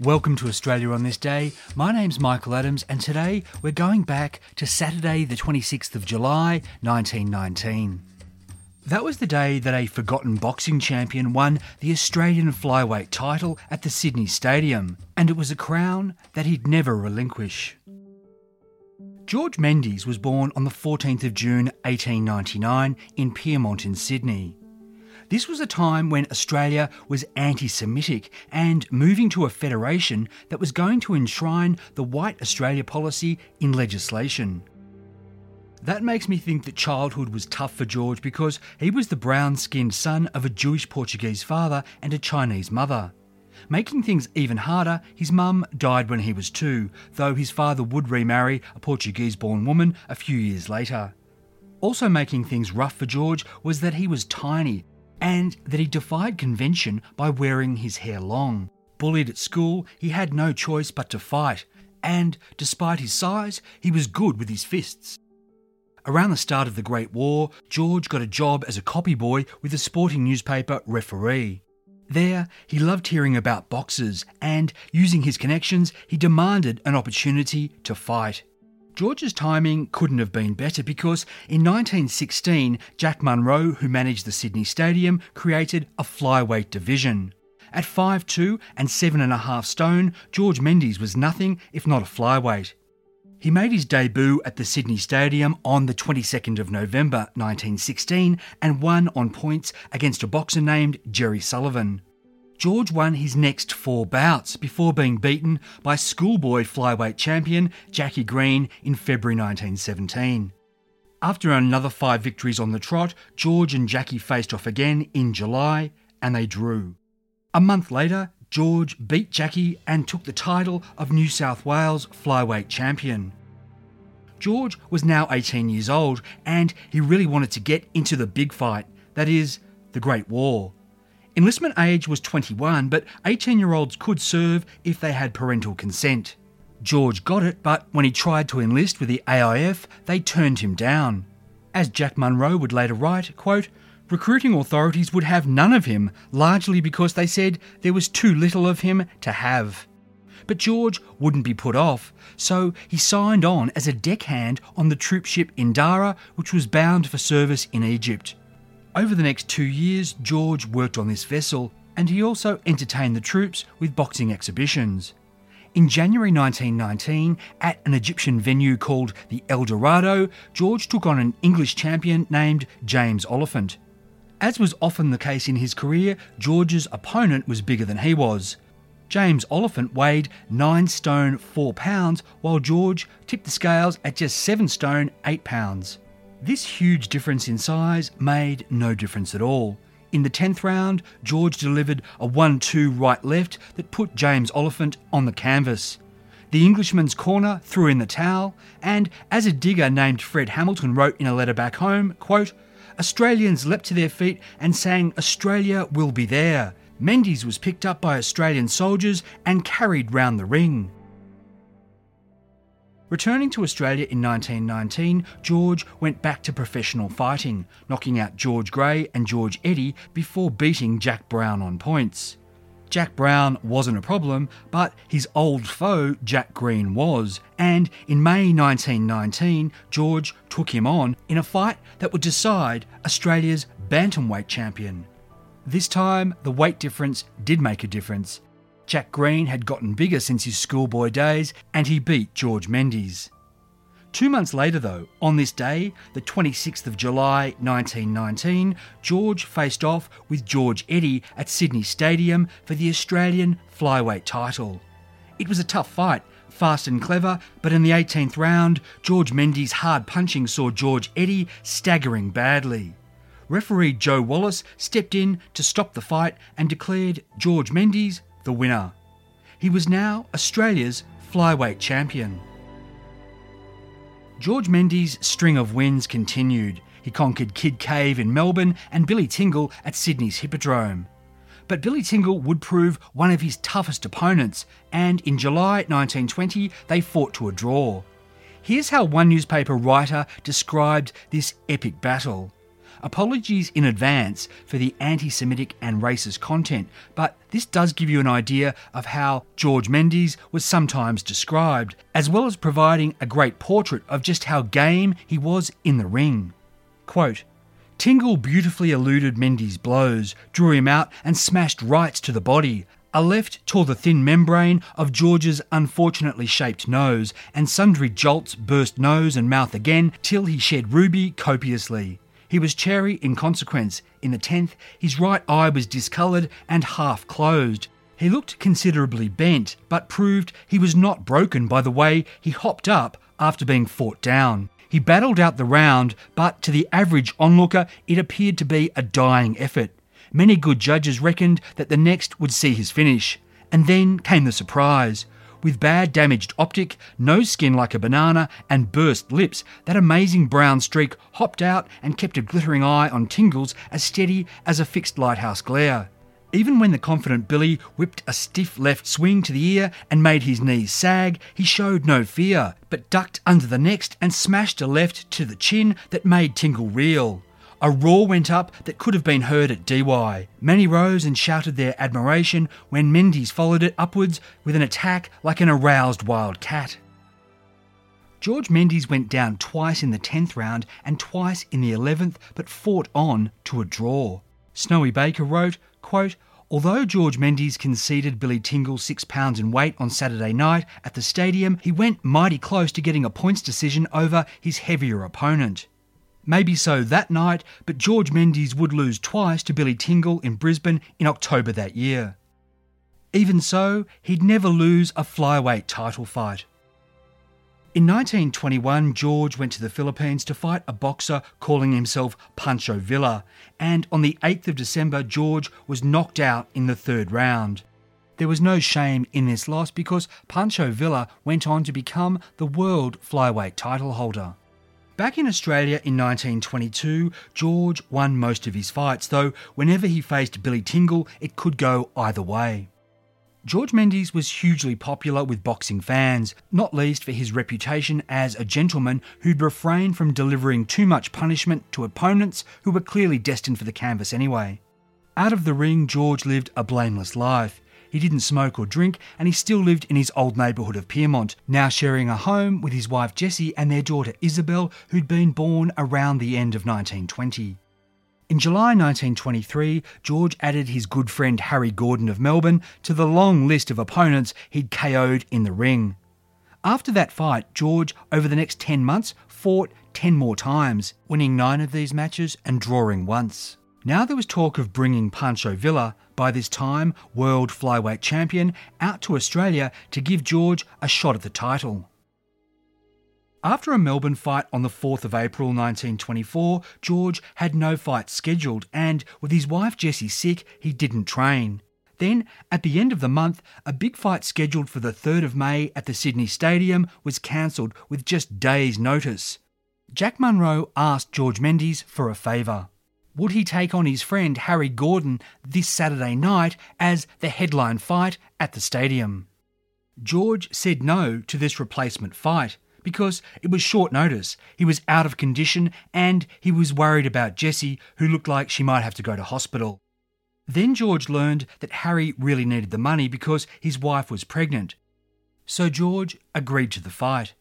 Welcome to Australia on this day. My name's Michael Adams, and today we're going back to Saturday, the 26th of July, 1919. That was the day that a forgotten boxing champion won the Australian flyweight title at the Sydney Stadium, and it was a crown that he'd never relinquish. George Mendies was born on the 14th of June 1899 in Pyrmont in Sydney. This was a time when Australia was anti Semitic and moving to a federation that was going to enshrine the White Australia policy in legislation. That makes me think that childhood was tough for George because he was the brown skinned son of a Jewish Portuguese father and a Chinese mother. Making things even harder, his mum died when he was two, though his father would remarry a Portuguese born woman a few years later. Also making things rough for George was that he was tiny and that he defied convention by wearing his hair long. Bullied at school, he had no choice but to fight, and despite his size, he was good with his fists. Around the start of the Great War, George got a job as a copy boy with a sporting newspaper Referee. There, he loved hearing about boxers, and using his connections, he demanded an opportunity to fight. George's timing couldn't have been better because in 1916, Jack Munro, who managed the Sydney Stadium, created a flyweight division. At 5'2 and 7.5 stone, George Mendies was nothing if not a flyweight. He made his debut at the Sydney Stadium on the 22nd of November 1916 and won on points against a boxer named Jerry Sullivan. George won his next four bouts before being beaten by schoolboy flyweight champion Jackie Green in February 1917. After another five victories on the trot, George and Jackie faced off again in July and they drew. A month later, George beat Jackie and took the title of New South Wales flyweight champion. George was now 18 years old and he really wanted to get into the big fight, that is, the Great War. Enlistment age was 21, but 18 year olds could serve if they had parental consent. George got it, but when he tried to enlist with the AIF, they turned him down. As Jack Munro would later write, quote, recruiting authorities would have none of him, largely because they said there was too little of him to have. But George wouldn't be put off, so he signed on as a deckhand on the troop ship Indarra, which was bound for service in Egypt. Over the next two years, George worked on this vessel, and he also entertained the troops with boxing exhibitions. In January 1919, at an Egyptian venue called the El Dorado, George took on an English champion named James Oliphant. As was often the case in his career, George's opponent was bigger than he was. James Oliphant weighed 9 stone 4 pounds, while George tipped the scales at just 7 stone 8 pounds. This huge difference in size made no difference at all. In the 10th round, George delivered a 1 2 right left that put James Oliphant on the canvas. The Englishman's corner threw in the towel, and as a digger named Fred Hamilton wrote in a letter back home, quote, Australians leapt to their feet and sang, Australia will be there. Mendies was picked up by Australian soldiers and carried round the ring. Returning to Australia in 1919, George went back to professional fighting, knocking out George Gray and George Eddy before beating Jack Brown on points. Jack Brown wasn't a problem, but his old foe, Jack Green, was, and in May 1919, George took him on in a fight that would decide Australia's bantamweight champion. This time, the weight difference did make a difference, Jack Green had gotten bigger since his schoolboy days and he beat George Mendies. Two months later, though, on this day, the 26th of July 1919, George faced off with George Eddy at Sydney Stadium for the Australian flyweight title. It was a tough fight, fast and clever, but in the 18th round, George Mendies' hard punching saw George Eddy staggering badly. referee Joe Wallace stepped in to stop the fight and declared George Mendies the winner. He was now Australia's flyweight champion. George Mendies' string of wins continued. He conquered Kid Cave in Melbourne and Billy Tingle at Sydney's Hippodrome. But Billy Tingle would prove one of his toughest opponents, and in July 1920 they fought to a draw. Here's how one newspaper writer described this epic battle. Apologies in advance for the anti Semitic and racist content, but this does give you an idea of how George Mendies was sometimes described, as well as providing a great portrait of just how game he was in the ring. Quote, Tingle beautifully eluded Mendies' blows, drew him out, and smashed rights to the body. A left tore the thin membrane of George's unfortunately shaped nose, and sundry jolts burst nose and mouth again till he shed ruby copiously. He was cherry in consequence. In the tenth, his right eye was discoloured and half closed. He looked considerably bent, but proved he was not broken by the way he hopped up after being fought down. He battled out the round, but to the average onlooker, it appeared to be a dying effort. Many good judges reckoned that the next would see his finish. And then came the surprise with bad damaged optic, no skin like a banana, and burst lips, that amazing brown streak hopped out and kept a glittering eye on Tingle's as steady as a fixed lighthouse glare. Even when the confident Billy whipped a stiff left swing to the ear and made his knees sag, he showed no fear, but ducked under the next and smashed a left to the chin that made Tingle reel. A roar went up that could have been heard at Dee Why. Many rose and shouted their admiration when Mendies followed it upwards with an attack like an aroused wild cat. George Mendies went down twice in the 10th round and twice in the 11th, but fought on to a draw. Snowy Baker wrote, quote, Although George Mendies conceded Billy Tingle six pounds in weight on Saturday night at the stadium, he went mighty close to getting a points decision over his heavier opponent. Maybe so that night, but George Mendies would lose twice to Billy Tingle in Brisbane in October that year. Even so, he'd never lose a flyweight title fight. In 1921, George went to the Philippines to fight a boxer calling himself Pancho Villa, and on the 8th of December, George was knocked out in the third round. There was no shame in this loss because Pancho Villa went on to become the world flyweight title holder. Back in Australia in 1922, George won most of his fights, though whenever he faced Billy Tingle, it could go either way. George Mendies was hugely popular with boxing fans, not least for his reputation as a gentleman who'd refrain from delivering too much punishment to opponents who were clearly destined for the canvas anyway. Out of the ring, George lived a blameless life. He didn't smoke or drink, and he still lived in his old neighbourhood of Pyrmont, now sharing a home with his wife Jessie and their daughter Isabel, who'd been born around the end of 1920. In July 1923, George added his good friend Harry Gordon of Melbourne to the long list of opponents he'd KO'd in the ring. After that fight, George, over the next 10 months, fought 10 more times, winning 9 of these matches and drawing once. Now there was talk of bringing Pancho Villa, by this time world flyweight champion, out to Australia to give George a shot at the title. After a Melbourne fight on the 4th of April 1924, George had no fight scheduled, and with his wife Jessie sick, he didn't train. Then, at the end of the month, a big fight scheduled for the 3rd of May at the Sydney Stadium was cancelled with just days' notice. Jack Munro asked George Mendies for a favour would he take on his friend Harry Gordon this Saturday night as the headline fight at the stadium? George said no to this replacement fight because it was short notice. He was out of condition and he was worried about Jessie, who looked like she might have to go to hospital. Then George learned that Harry really needed the money because his wife was pregnant. So George agreed to the fight.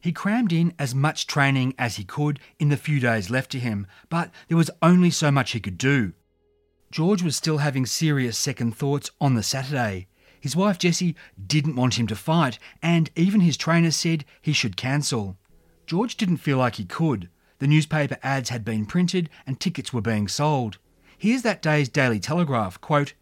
He crammed in as much training as he could in the few days left to him, but there was only so much he could do. George was still having serious second thoughts on the Saturday. His wife Jessie didn't want him to fight, and even his trainer said he should cancel. George didn't feel like he could. The newspaper ads had been printed and tickets were being sold. Here's that day's Daily Telegraph quote,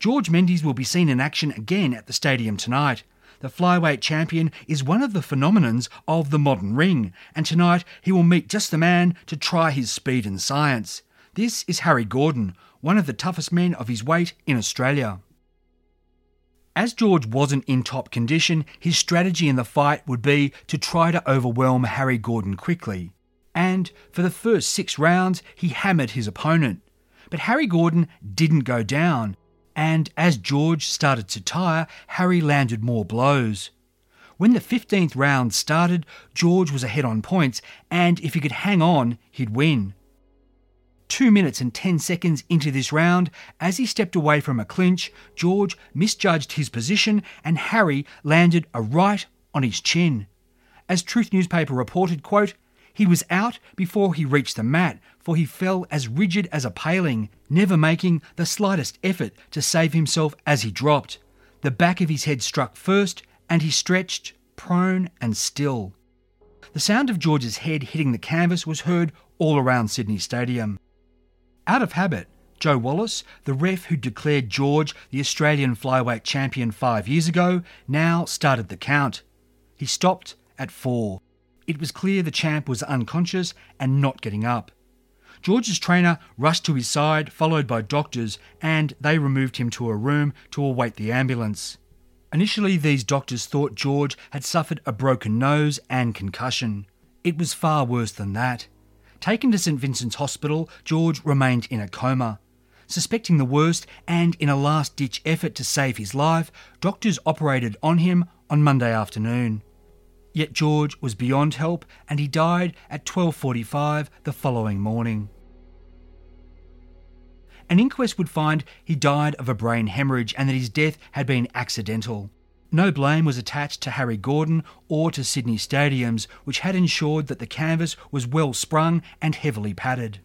George Mendies will be seen in action again at the stadium tonight the flyweight champion, is one of the phenomenons of the modern ring, and tonight he will meet just the man to try his speed and science. This is Harry Gordon, one of the toughest men of his weight in Australia. As George wasn't in top condition, his strategy in the fight would be to try to overwhelm Harry Gordon quickly. And for the first six rounds, he hammered his opponent. But Harry Gordon didn't go down, and as George started to tire, Harry landed more blows. When the 15th round started, George was ahead on points, and if he could hang on, he'd win. Two minutes and 10 seconds into this round, as he stepped away from a clinch, George misjudged his position and Harry landed a right on his chin. As Truth newspaper reported, quote, he was out before he reached the mat, for he fell as rigid as a paling, never making the slightest effort to save himself as he dropped. The back of his head struck first, and he stretched, prone and still. The sound of George's head hitting the canvas was heard all around Sydney Stadium. Out of habit, Joe Wallace, the ref who declared George the Australian flyweight champion five years ago, now started the count. He stopped at four. It was clear the champ was unconscious and not getting up. George's trainer rushed to his side, followed by doctors, and they removed him to a room to await the ambulance. Initially, these doctors thought George had suffered a broken nose and concussion. It was far worse than that. Taken to St Vincent's Hospital, George remained in a coma. Suspecting the worst and in a last ditch effort to save his life, doctors operated on him on Monday afternoon. Yet George was beyond help and he died at 12:45 the following morning. An inquest would find he died of a brain hemorrhage and that his death had been accidental. No blame was attached to Harry Gordon or to Sydney Stadiums, which had ensured that the canvas was well sprung and heavily padded.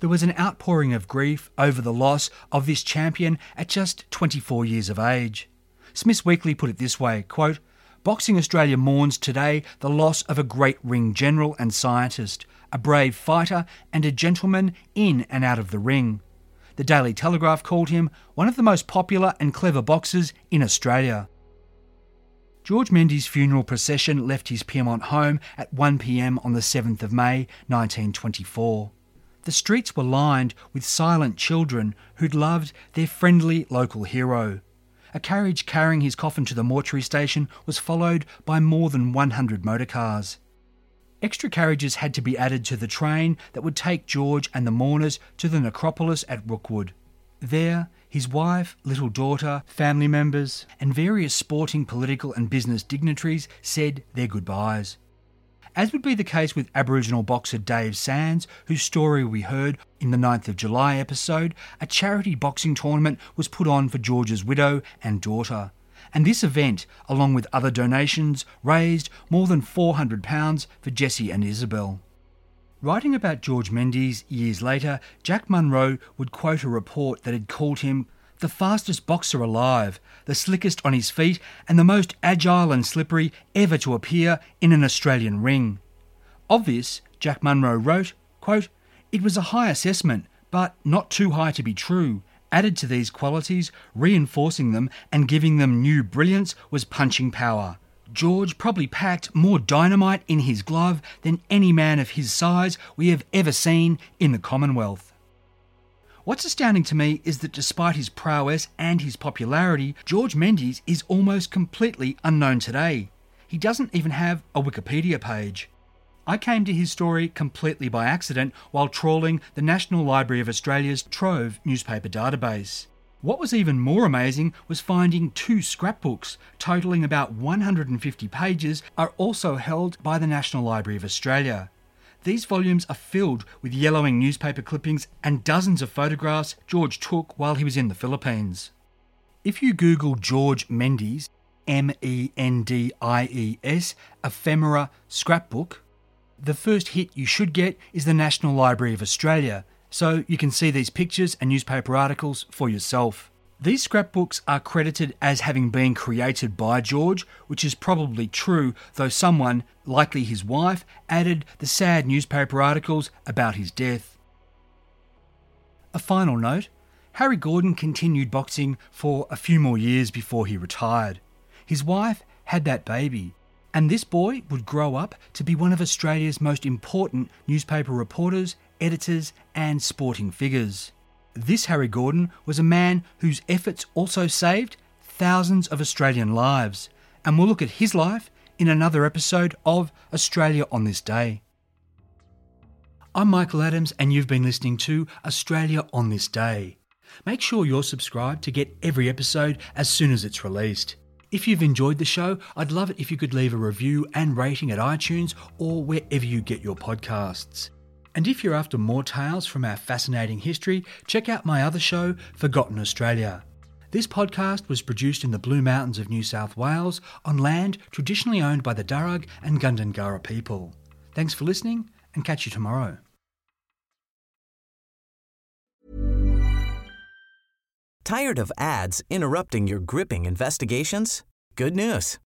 There was an outpouring of grief over the loss of this champion at just 24 years of age. Smith's Weekly put it this way quote, Boxing Australia mourns today the loss of a great ring general and scientist, a brave fighter, and a gentleman in and out of the ring. The Daily Telegraph called him one of the most popular and clever boxers in Australia. George Mendies' funeral procession left his Pyrmont home at 1pm on the 7th of May 1924. The streets were lined with silent children who'd loved their friendly local hero. A carriage carrying his coffin to the mortuary station was followed by more than 100 motorcars. Extra carriages had to be added to the train that would take George and the mourners to the necropolis at Rookwood. There, his wife, little daughter, family members, and various sporting, political, and business dignitaries said their goodbyes. As would be the case with Aboriginal boxer Dave Sands, whose story we heard in the 9th of July episode, a charity boxing tournament was put on for George's widow and daughter. And this event, along with other donations, raised more than £400 for Jessie and Isabel. Writing about George Mendies years later, Jack Munro would quote a report that had called him the fastest boxer alive, the slickest on his feet, and the most agile and slippery ever to appear in an Australian ring. Of this, Jack Munro wrote, quote, It was a high assessment, but not too high to be true. Added to these qualities, reinforcing them and giving them new brilliance was punching power. George probably packed more dynamite in his glove than any man of his size we have ever seen in the Commonwealth. What's astounding to me is that despite his prowess and his popularity, George Mendies is almost completely unknown today. He doesn't even have a Wikipedia page. I came to his story completely by accident while trawling the National Library of Australia's Trove newspaper database. What was even more amazing was finding two scrapbooks, totalling about 150 pages, are also held by the National Library of Australia. These volumes are filled with yellowing newspaper clippings and dozens of photographs George took while he was in the Philippines. If you Google George Mendies, M E N D I E S, ephemera scrapbook, the first hit you should get is the National Library of Australia, so you can see these pictures and newspaper articles for yourself. These scrapbooks are credited as having been created by George, which is probably true, though someone, likely his wife, added the sad newspaper articles about his death. A final note Harry Gordon continued boxing for a few more years before he retired. His wife had that baby, and this boy would grow up to be one of Australia's most important newspaper reporters editors, and sporting figures. This Harry Gordon was a man whose efforts also saved thousands of Australian lives, and we'll look at his life in another episode of Australia on this day. I'm Michael Adams, and you've been listening to Australia on this day. Make sure you're subscribed to get every episode as soon as it's released. If you've enjoyed the show, I'd love it if you could leave a review and rating at iTunes or wherever you get your podcasts. And if you're after more tales from our fascinating history, check out my other show, Forgotten Australia. This podcast was produced in the Blue Mountains of New South Wales on land traditionally owned by the Darug and Gundungurra people. Thanks for listening and catch you tomorrow. Tired of ads interrupting your gripping investigations? Good news.